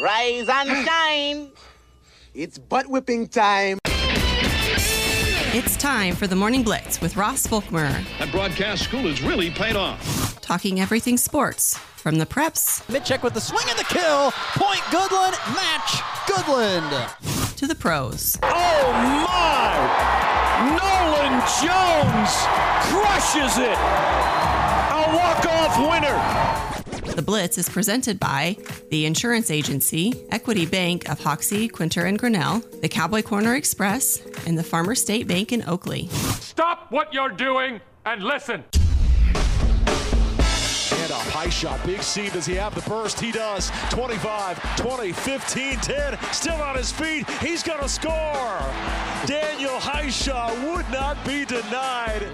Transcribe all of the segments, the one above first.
Rise and shine. It's butt whipping time. It's time for the Morning Blitz with Ross Volkmer. That broadcast school has really paid off. Talking everything sports from the preps. Mitchek with the swing and the kill. Point Goodland. Match Goodland. To the pros. Oh my! Nolan Jones crushes it. A walk-off winner. The Blitz is presented by the Insurance Agency, Equity Bank of Hoxie, Quinter, and Grinnell, the Cowboy Corner Express, and the Farmer State Bank in Oakley. Stop what you're doing and listen. And a high shot. Big C, does he have the burst? He does. 25, 20, 15, 10. Still on his feet. He's going to score. Daniel Hishaw would not be denied.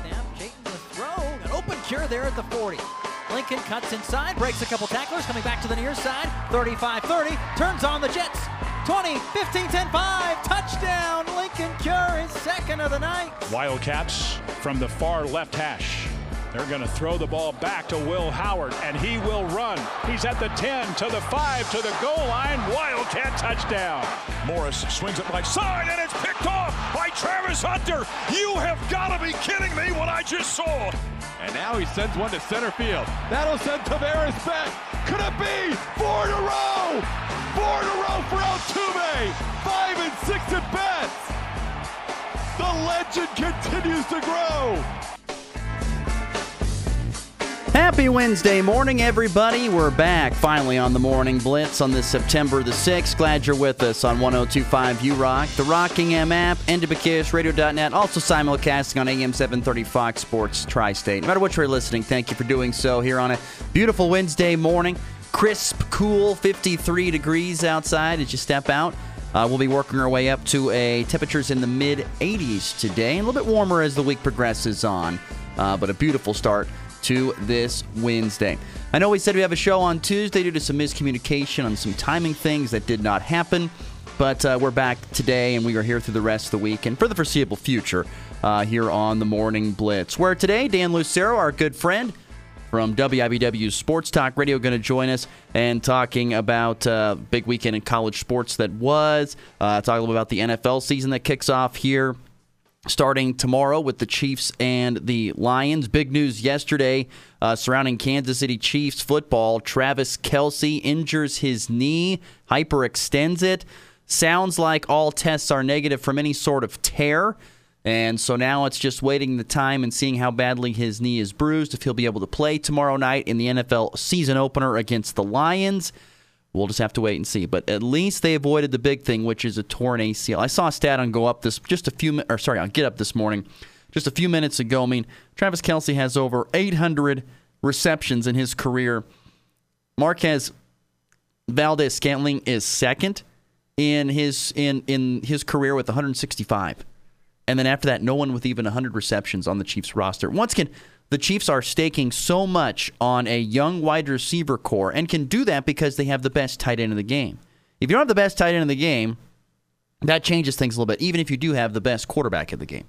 Snap. Jayton the throw. An open cure there at the 40. Lincoln cuts inside, breaks a couple tacklers, coming back to the near side. 35 30, turns on the Jets. 20, 15, 10, 5. Touchdown. Lincoln Cure, his second of the night. Wildcats from the far left hash. They're going to throw the ball back to Will Howard, and he will run. He's at the 10, to the 5, to the goal line. Wildcat touchdown. Morris swings it right side, and it's picked off by Travis Hunter. You have got to be kidding me what I just saw. And now he sends one to center field. That'll send Taveras back. Could it be four in a row? Four in a row for Altuve. Five and six at bats. The legend continues to grow. Happy Wednesday morning, everybody. We're back finally on the Morning Blitz on this September the 6th. Glad you're with us on 1025 U Rock, the Rockingham app, NWKSradio.net, also simulcasting on AM 730 Fox Sports Tri State. No matter what you're listening, thank you for doing so here on a beautiful Wednesday morning. Crisp, cool, 53 degrees outside as you step out. Uh, we'll be working our way up to a temperatures in the mid 80s today, a little bit warmer as the week progresses on, uh, but a beautiful start to this Wednesday. I know we said we have a show on Tuesday due to some miscommunication on some timing things that did not happen, but uh, we're back today and we are here through the rest of the week and for the foreseeable future uh, here on the Morning Blitz. Where today, Dan Lucero, our good friend from WIBW Sports Talk Radio, going to join us and talking about uh, big weekend in college sports that was, uh, talking about the NFL season that kicks off here starting tomorrow with the Chiefs and the Lions. Big news yesterday uh, surrounding Kansas City Chiefs football. Travis Kelce injures his knee, hyperextends it. Sounds like all tests are negative from any sort of tear. And so now it's just waiting the time and seeing how badly his knee is bruised, if he'll be able to play tomorrow night in the NFL season opener against the Lions. We'll just have to wait and see. But at least they avoided the big thing, which is a torn ACL. I saw a stat on Go Up this just a few, or sorry, on Get Up this morning, just a few minutes ago. I mean, Travis Kelce has over 800 receptions in his career. Marquez Valdes Scantling is second in his in in his career with 165. And then after that, no one with even 100 receptions on the Chiefs roster. Once again, the Chiefs are staking so much on a young wide receiver core and can do that because they have the best tight end in the game. If you don't have the best tight end in the game, that changes things a little bit, even if you do have the best quarterback in the game.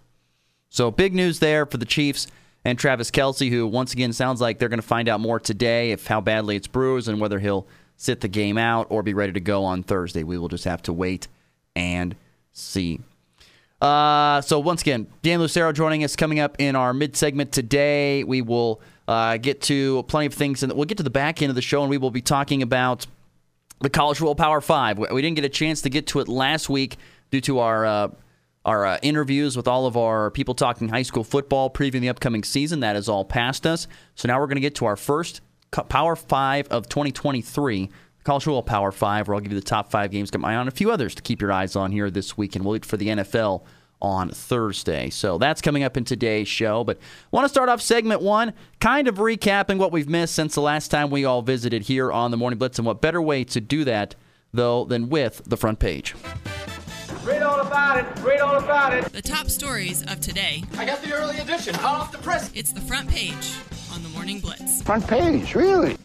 So big news there for the Chiefs and Travis Kelce, who once again sounds like they're going to find out more today if how badly it's bruised and whether he'll sit the game out or be ready to go on Thursday. We will just have to wait and see. Uh, so once again, Dan Lucero joining us coming up in our mid segment today. We will uh, get to plenty of things, and we'll get to the back end of the show, and we will be talking about the College World Power Five. We didn't get a chance to get to it last week due to our uh, our uh, interviews with all of our people talking high school football, previewing the upcoming season. That is all past us. So now we're going to get to our first Power Five of 2023. College Football Power Five, where I'll give you the top five games. Got my eye on a few others to keep your eyes on here this week, and we'll wait for the NFL on Thursday. So that's coming up in today's show. But want to start off segment one, kind of recapping what we've missed since the last time we all visited here on the Morning Blitz, and what better way to do that though than with the front page. Read all about it. Read all about it. The top stories of today. I got the early edition, hot off the press. It's the front page on the Morning Blitz. Front page, really?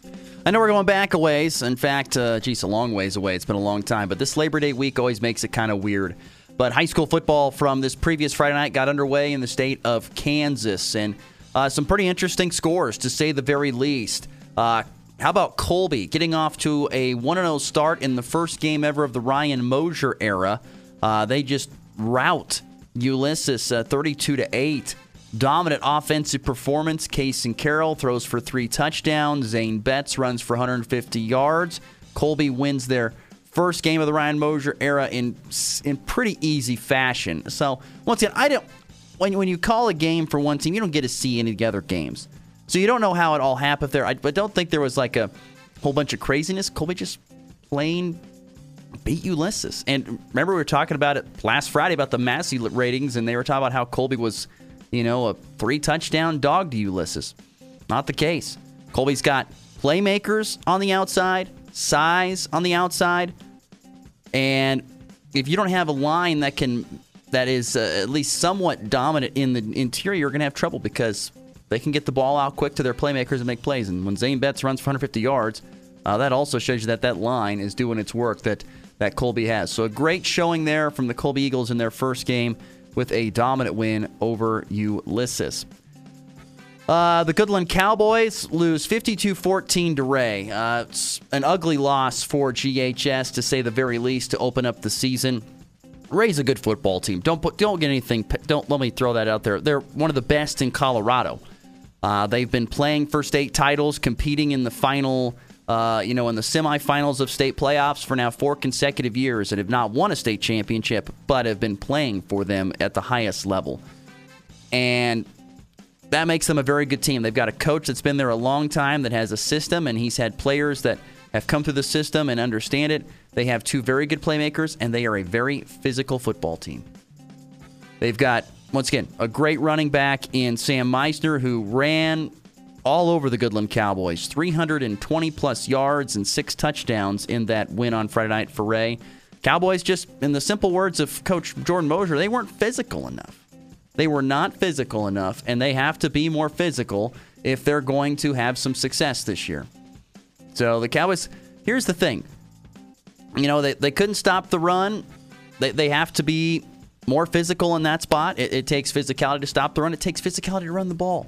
I know we're going back a ways. In fact, uh, geez, a long ways away. It's been a long time. But this Labor Day week always makes it kind of weird. But high school football from this previous Friday night got underway in the state of Kansas. And uh, some pretty interesting scores, to say the very least. Uh, How about Colby getting off to a 1 0 start in the first game ever of the Ryan Mosier era? Uh, they just rout Ulysses uh, 32 to 8. Dominant offensive performance. Case and Carroll throws for three touchdowns. Zane Betts runs for 150 yards. Colby wins their first game of the Ryan Mosier era in in pretty easy fashion. So once again, I don't when when you call a game for one team, you don't get to see any of the other games. So you don't know how it all happened there. I, I don't think there was like a whole bunch of craziness. Colby just plain beat Ulysses. And remember, we were talking about it last Friday about the Massey ratings, and they were talking about how Colby was, you know, a three touchdown dog to Ulysses. Not the case. Colby's got playmakers on the outside, size on the outside, and if you don't have a line that can that is uh, at least somewhat dominant in the interior, you're going to have trouble because they can get the ball out quick to their playmakers and make plays. And when Zane Betts runs for 150 yards, uh, that also shows you that that line is doing its work that, that Colby has. So a great showing there from the Colby Eagles in their first game with a dominant win over Ulysses. Uh, the Goodland Cowboys lose 52 14 to Wray. Uh, it's an ugly loss for GHS, to say the very least, to open up the season. Wray's a good football team. Don't put, don't get anything. Don't let me throw that out there. They're one of the best in Colorado. Uh, they've been playing for state titles, competing in the final, uh, you know, in the semifinals of state playoffs for now four consecutive years, and have not won a state championship, but have been playing for them at the highest level. And that makes them a very good team. They've got a coach that's been there a long time that has a system, and he's had players that have come through the system and understand it. They have two very good playmakers, and they are a very physical football team. They've got once again, a great running back in Sam Meisner who ran all over the Goodland Cowboys 320 plus yards and six touchdowns in that win on Friday night for Wray. Cowboys, just in the simple words of Coach Jordan Mosier, they weren't physical enough. They were not physical enough, and they have to be more physical if they're going to have some success this year. So the Cowboys, here's the thing. You know, they, they couldn't stop the run. They, they have to be more physical in that spot. It, it, takes physicality to stop the run. It takes physicality to run the ball.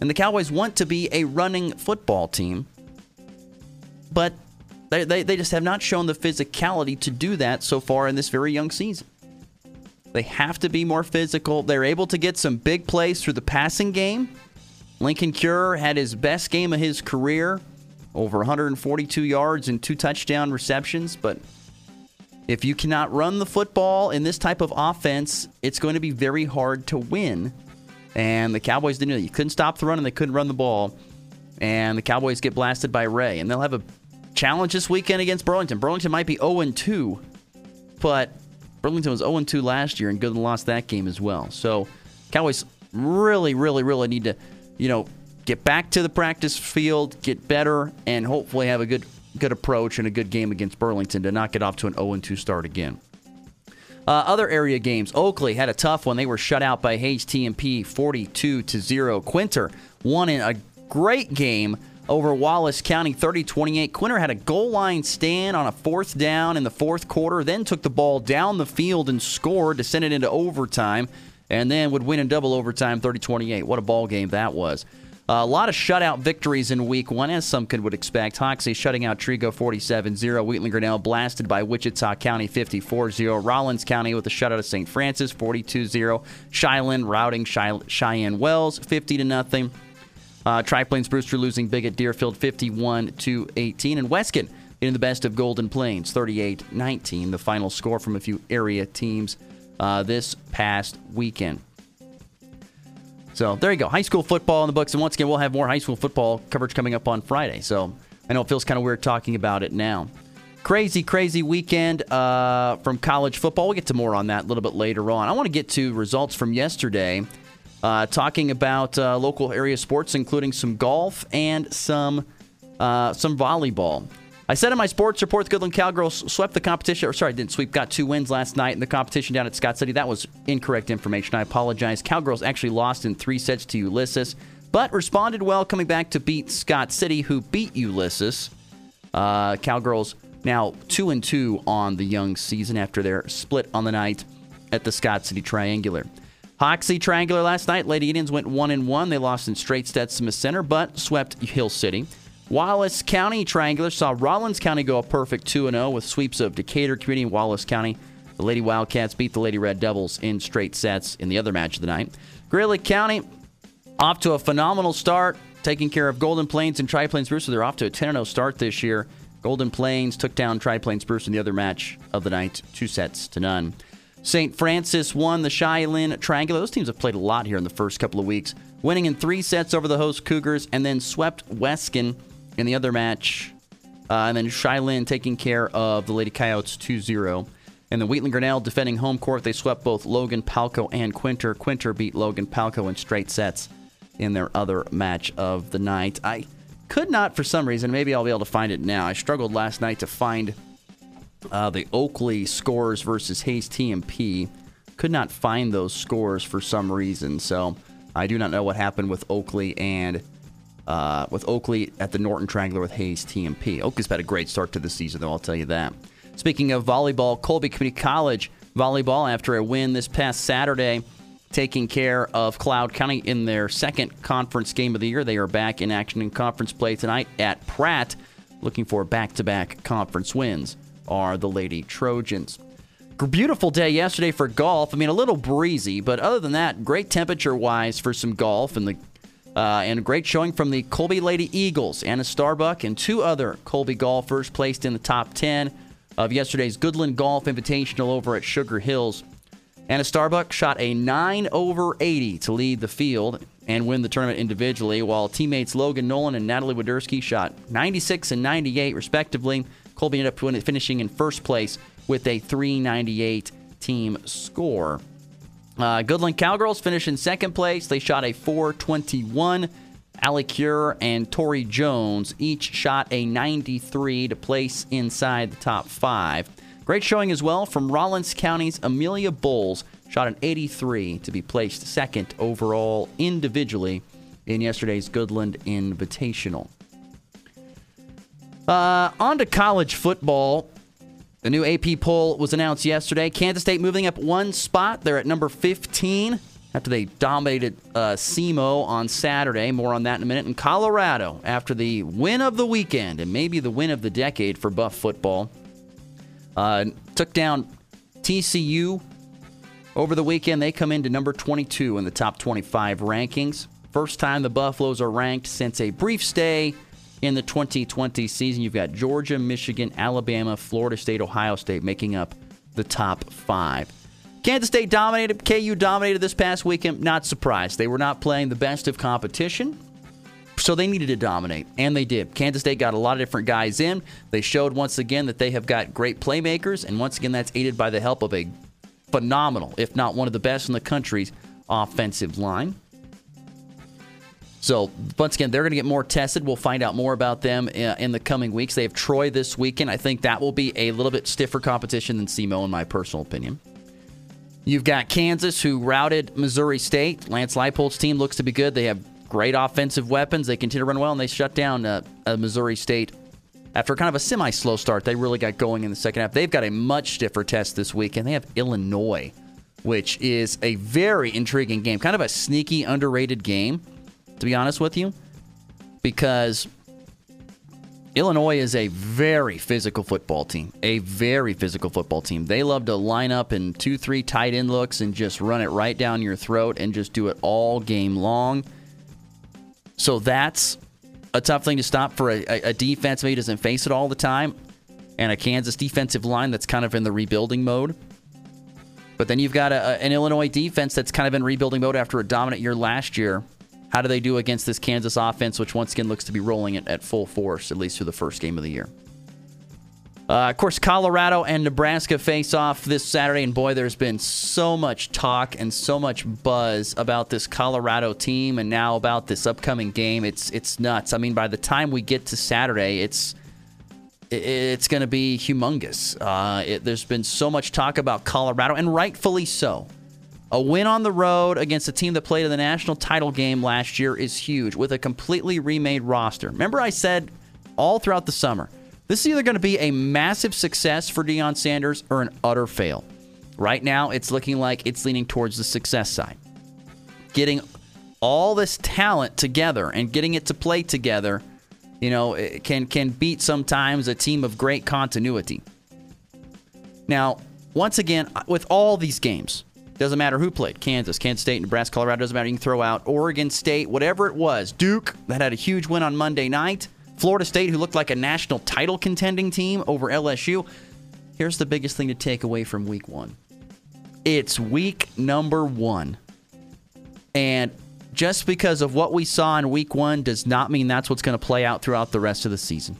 And the Cowboys want to be a running football team, but they, they, they just have not shown the physicality to do that so far in this very young season. They have to be more physical. They're able to get some big plays through the passing game. Lincoln Cure had his best game of his career, over 142 yards and two touchdown receptions, but if you cannot run the football in this type of offense, it's going to be very hard to win. And the Cowboys didn't do that. You couldn't stop the run and they couldn't run the ball. And the Cowboys get blasted by Wray. And they'll have a challenge this weekend against Burlington. Burlington might be 0 2, but Burlington was 0 2 last year and Goodland lost that game as well. So Cowboys really, really, really need to, you know, get back to the practice field, get better, and hopefully have a good good approach and a good game against Burlington to not get off to an 0 2 start again. Uh, other area games. Oakley had a tough one. They were shut out by Hays TMP 42 to 0. Quinter won in a great game over Wallace County 30 28. Quinter had a goal line stand on a fourth down in the fourth quarter, then took the ball down the field and scored to send it into overtime, and then would win in double overtime 30 28. What a ball game that was. A lot of shutout victories in week one, as some could would expect. Hoxie shutting out Trego 47 0. Wheatland Grinnell blasted by Wichita County 54 0. Rawlins County with a shutout of St. Francis 42 0. Cheylin routing Cheyenne Wells 50 to nothing. Uh, Triplains Brewster losing big at Deerfield 51 to 18. And Weskan in the best of Golden Plains 38 19. The final score from a few area teams uh, this past weekend. So there you go. High school football in the books. And once again, we'll have more high school football coverage coming up on Friday. So I know it feels kind of weird talking about it now. Crazy, crazy weekend uh, from college football. We'll get to more on that a little bit later on. I want to get to results from yesterday, uh, talking about uh, local area sports, including some golf and some uh, some volleyball. I said in my sports report, the Goodland Cowgirls swept the competition. Or sorry, didn't sweep. Got two wins last night in the competition down at Scott City. That was incorrect information. I apologize. Cowgirls actually lost in three sets to Ulysses, but responded well, coming back to beat Scott City, who beat Ulysses. Uh, Cowgirls now two and two on the young season after their split on the night at the Scott City Triangular. Hoxie Triangular last night. Lady Indians went one and one. They lost in straight sets to Smith Center, but swept Hill City. Wallace County Triangular saw Rawlins County go a perfect 2 0 with sweeps of Decatur Community and Wallace County. The Lady Wildcats beat the Lady Red Devils in straight sets in the other match of the night. Greeley County off to a phenomenal start, taking care of Golden Plains and Tri Plains Brewster. They're off to a 10 0 start this year. Golden Plains took down Tri Plains Brewster in the other match of the night, two sets to none. St. Francis won the Cheylin Triangular. Those teams have played a lot here in the first couple of weeks, winning in three sets over the host Cougars and then swept Weskan in the other match. Uh, and then Cheylin taking care of the Lady Coyotes 2 0. And the Wheatland Grinnell defending home court. They swept both Logan Palco and Quinter. Quinter beat Logan Palco in straight sets in their other match of the night. I could not, for some reason, maybe I'll be able to find it now. I struggled last night to find uh, the Oakley scores versus Hays TMP. Could not find those scores for some reason. So I do not know what happened with Oakley and uh, with Oakley at the Norton Triangular with Hays TMP. Oakley's had a great start to the season, though, I'll tell you that. Speaking of volleyball, Colby Community College volleyball, after a win this past Saturday, taking care of Cloud County in their second conference game of the year. They are back in action in conference play tonight at Pratt, looking for back to back conference wins. Are the Lady Trojans. Beautiful day yesterday for golf. I mean, a little breezy, but other than that, great temperature wise for some golf and the uh, and a great showing from the Colby Lady Eagles. Anna Starbuck and two other Colby golfers placed in the top 10 of yesterday's Goodland Golf Invitational over at Sugar Hills. Anna Starbuck shot a 9 over 80 to lead the field and win the tournament individually, while teammates Logan Nolan and Natalie Wadersky shot 96 and 98, respectively. Colby ended up finishing in first place with a 398 team score. Uh, Goodland Cowgirls finished in second place. They shot a 421. Ali Cure and Tori Jones each shot a 93 to place inside the top five. Great showing as well from Rawlins County's Amelia Bowles, shot an 83 to be placed second overall individually in yesterday's Goodland Invitational. Uh, on to college football. The new AP poll was announced yesterday. Kansas State moving up one spot. They're at number 15 after they dominated uh, SEMO on Saturday. More on that in a minute. And Colorado, after the win of the weekend and maybe the win of the decade for Buff football, uh, took down TCU over the weekend. They come into number 22 in the top 25 rankings. First time the Buffaloes are ranked since a brief stay in the 2020 season. You've got Georgia, Michigan, Alabama, Florida State, Ohio State making up the top five. Kansas State dominated, KU dominated this past weekend. Not surprised. They were not playing the best of competition, so they needed to dominate, and they did. Kansas State got a lot of different guys in. They showed once again that they have got great playmakers, and once again, that's aided by the help of a phenomenal, if not one of the best in the country's offensive line. So, once again, they're going to get more tested. We'll find out more about them uh, in the coming weeks. They have Troy this weekend. I think that will be a little bit stiffer competition than SEMO, in my personal opinion. You've got Kansas, who routed Missouri State. Lance Leipold's team looks to be good. They have great offensive weapons. They continue to run well, and they shut down uh, uh, Missouri State after kind of a semi slow start. They really got going in the second half. They've got a much stiffer test this week, and they have Illinois, which is a very intriguing game, kind of a sneaky, underrated game to be honest with you, because Illinois is a very physical football team. A very physical football team. They love to line up in two, three tight end looks and just run it right down your throat and just do it all game long. So that's a tough thing to stop for a, a defense maybe doesn't face it all the time, and a Kansas defensive line that's kind of in the rebuilding mode. But then you've got a, an Illinois defense that's kind of in rebuilding mode after a dominant year last year how do they do against this Kansas offense, which once again looks to be rolling it at full force, at least through the first game of the year? Uh, of course, Colorado and Nebraska face off this Saturday, and boy, there's been so much talk and so much buzz about this Colorado team, and now about this upcoming game. It's it's nuts. I mean, by the time we get to Saturday, it's it's going to be humongous. Uh, it, there's been so much talk about Colorado, and rightfully so. A win on the road against a team that played in the national title game last year is huge with a completely remade roster. Remember, I said all throughout the summer, this is either going to be a massive success for Deion Sanders or an utter fail. Right now, it's looking like it's leaning towards the success side. Getting all this talent together and getting it to play together you know, it can can beat sometimes a team of great continuity. Now, once again, with all these games, doesn't matter who played Kansas, Kansas State, Nebraska, Colorado, doesn't matter. You can throw out Oregon State, whatever it was. Duke, that had a huge win on Monday night. Florida State, who looked like a national title contending team over LSU. Here's the biggest thing to take away from week one it's week number one. And just because of what we saw in week one does not mean that's what's going to play out throughout the rest of the season.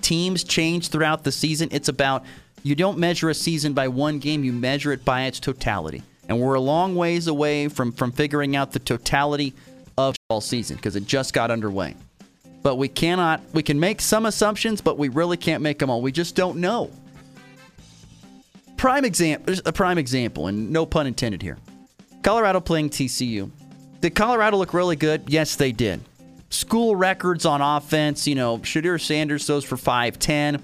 Teams change throughout the season. It's about you don't measure a season by one game, you measure it by its totality. And we're a long ways away from, from figuring out the totality of all season because it just got underway. But we cannot, we can make some assumptions, but we really can't make them all. We just don't know. Prime example, a prime example, and no pun intended here. Colorado playing TCU. Did Colorado look really good? Yes, they did. School records on offense, you know, Shedeur Sanders those for 5'10.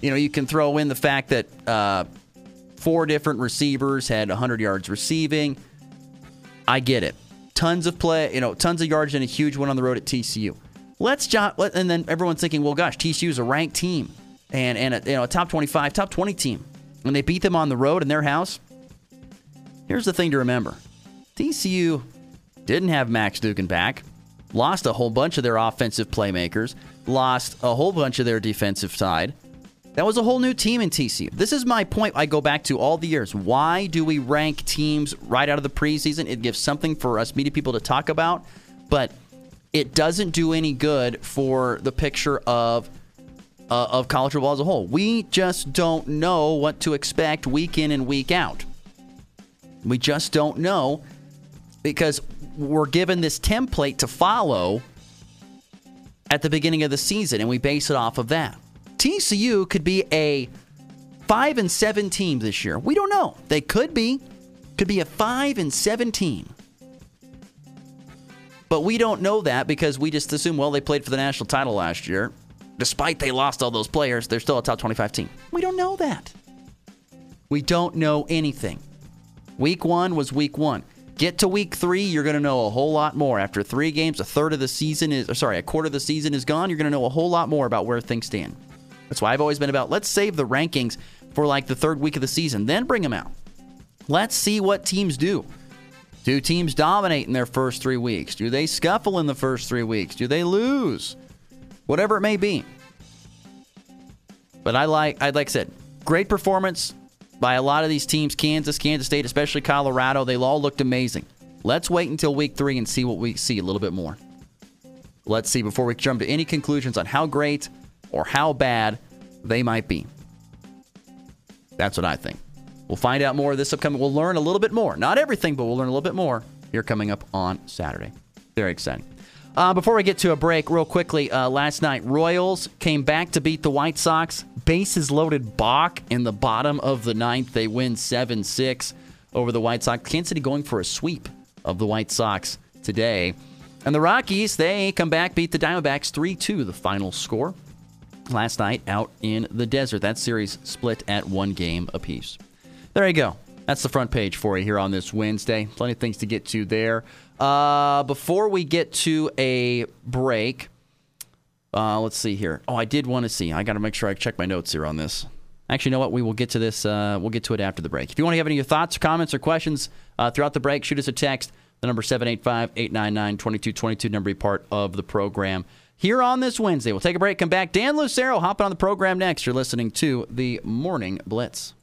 You know, you can throw in the fact that uh, four different receivers had 100 yards receiving. I get it. Tons of play, you know, tons of yards and a huge one on the road at TCU. Let's jot, and then everyone's thinking, well, gosh, TCU is a ranked team and and a, you know a top 25, top 20 team, and they beat them on the road in their house. Here's the thing to remember: TCU didn't have Max Duggan back, lost a whole bunch of their offensive playmakers, lost a whole bunch of their defensive side. That was a whole new team in TCU. This is my point I go back to all the years. Why do we rank teams right out of the preseason? It gives something for us media people to talk about, but it doesn't do any good for the picture of uh, of college football as a whole. We just don't know what to expect week in and week out. We just don't know because we're given this template to follow at the beginning of the season, and we base it off of that. TCU could be a five and seven team this year. We don't know. They could be. Could be a five and seven team. But we don't know that because we just assume, well, they played for the national title last year. Despite they lost all those players, they're still a top 25 team. We don't know that. We don't know anything. Week one was week one. Get to week three, you're going to know a whole lot more. After three games, a third of the season is, sorry, a quarter of the season is gone. You're going to know a whole lot more about where things stand. That's why I've always been about let's save the rankings for like the third week of the season, then bring them out. Let's see what teams do. Do teams dominate in their first three weeks? Do they scuffle in the first three weeks? Do they lose? Whatever it may be. But I like, I'd like I said, great performance by a lot of these teams. Kansas, Kansas State, especially Colorado. They all looked amazing. Let's wait until week three and see what we see a little bit more. Let's see before we jump to any conclusions on how great or how bad they might be. That's what I think. We'll find out more this upcoming. We'll learn a little bit more. Not everything, but we'll learn a little bit more here coming up on Saturday. Very exciting. Uh, before we get to a break, real quickly, uh, last night, Royals came back to beat the White Sox. Bases loaded Bach in the bottom of the ninth. They win 7 6 over the White Sox. Kansas City going for a sweep of the White Sox today. And the Rockies, they come back, beat the Diamondbacks 3 2, the final score last night out in the desert. That series split at one game apiece. There you go. That's the front page for you here on this Wednesday. Plenty of things to get to there. Uh, before we get to a break, uh, let's see here. Oh, I did want to see. I got to make sure I check my notes here on this. Actually, you know what? We will get to this. Uh, we'll get to it after the break. If you want to have any of your thoughts, comments, or questions uh, throughout the break, shoot us a text. The number 785 899 2222, number be part of the program here on this Wednesday. We'll take a break, come back. Dan Lucero hopping on the program next. You're listening to the Morning Blitz.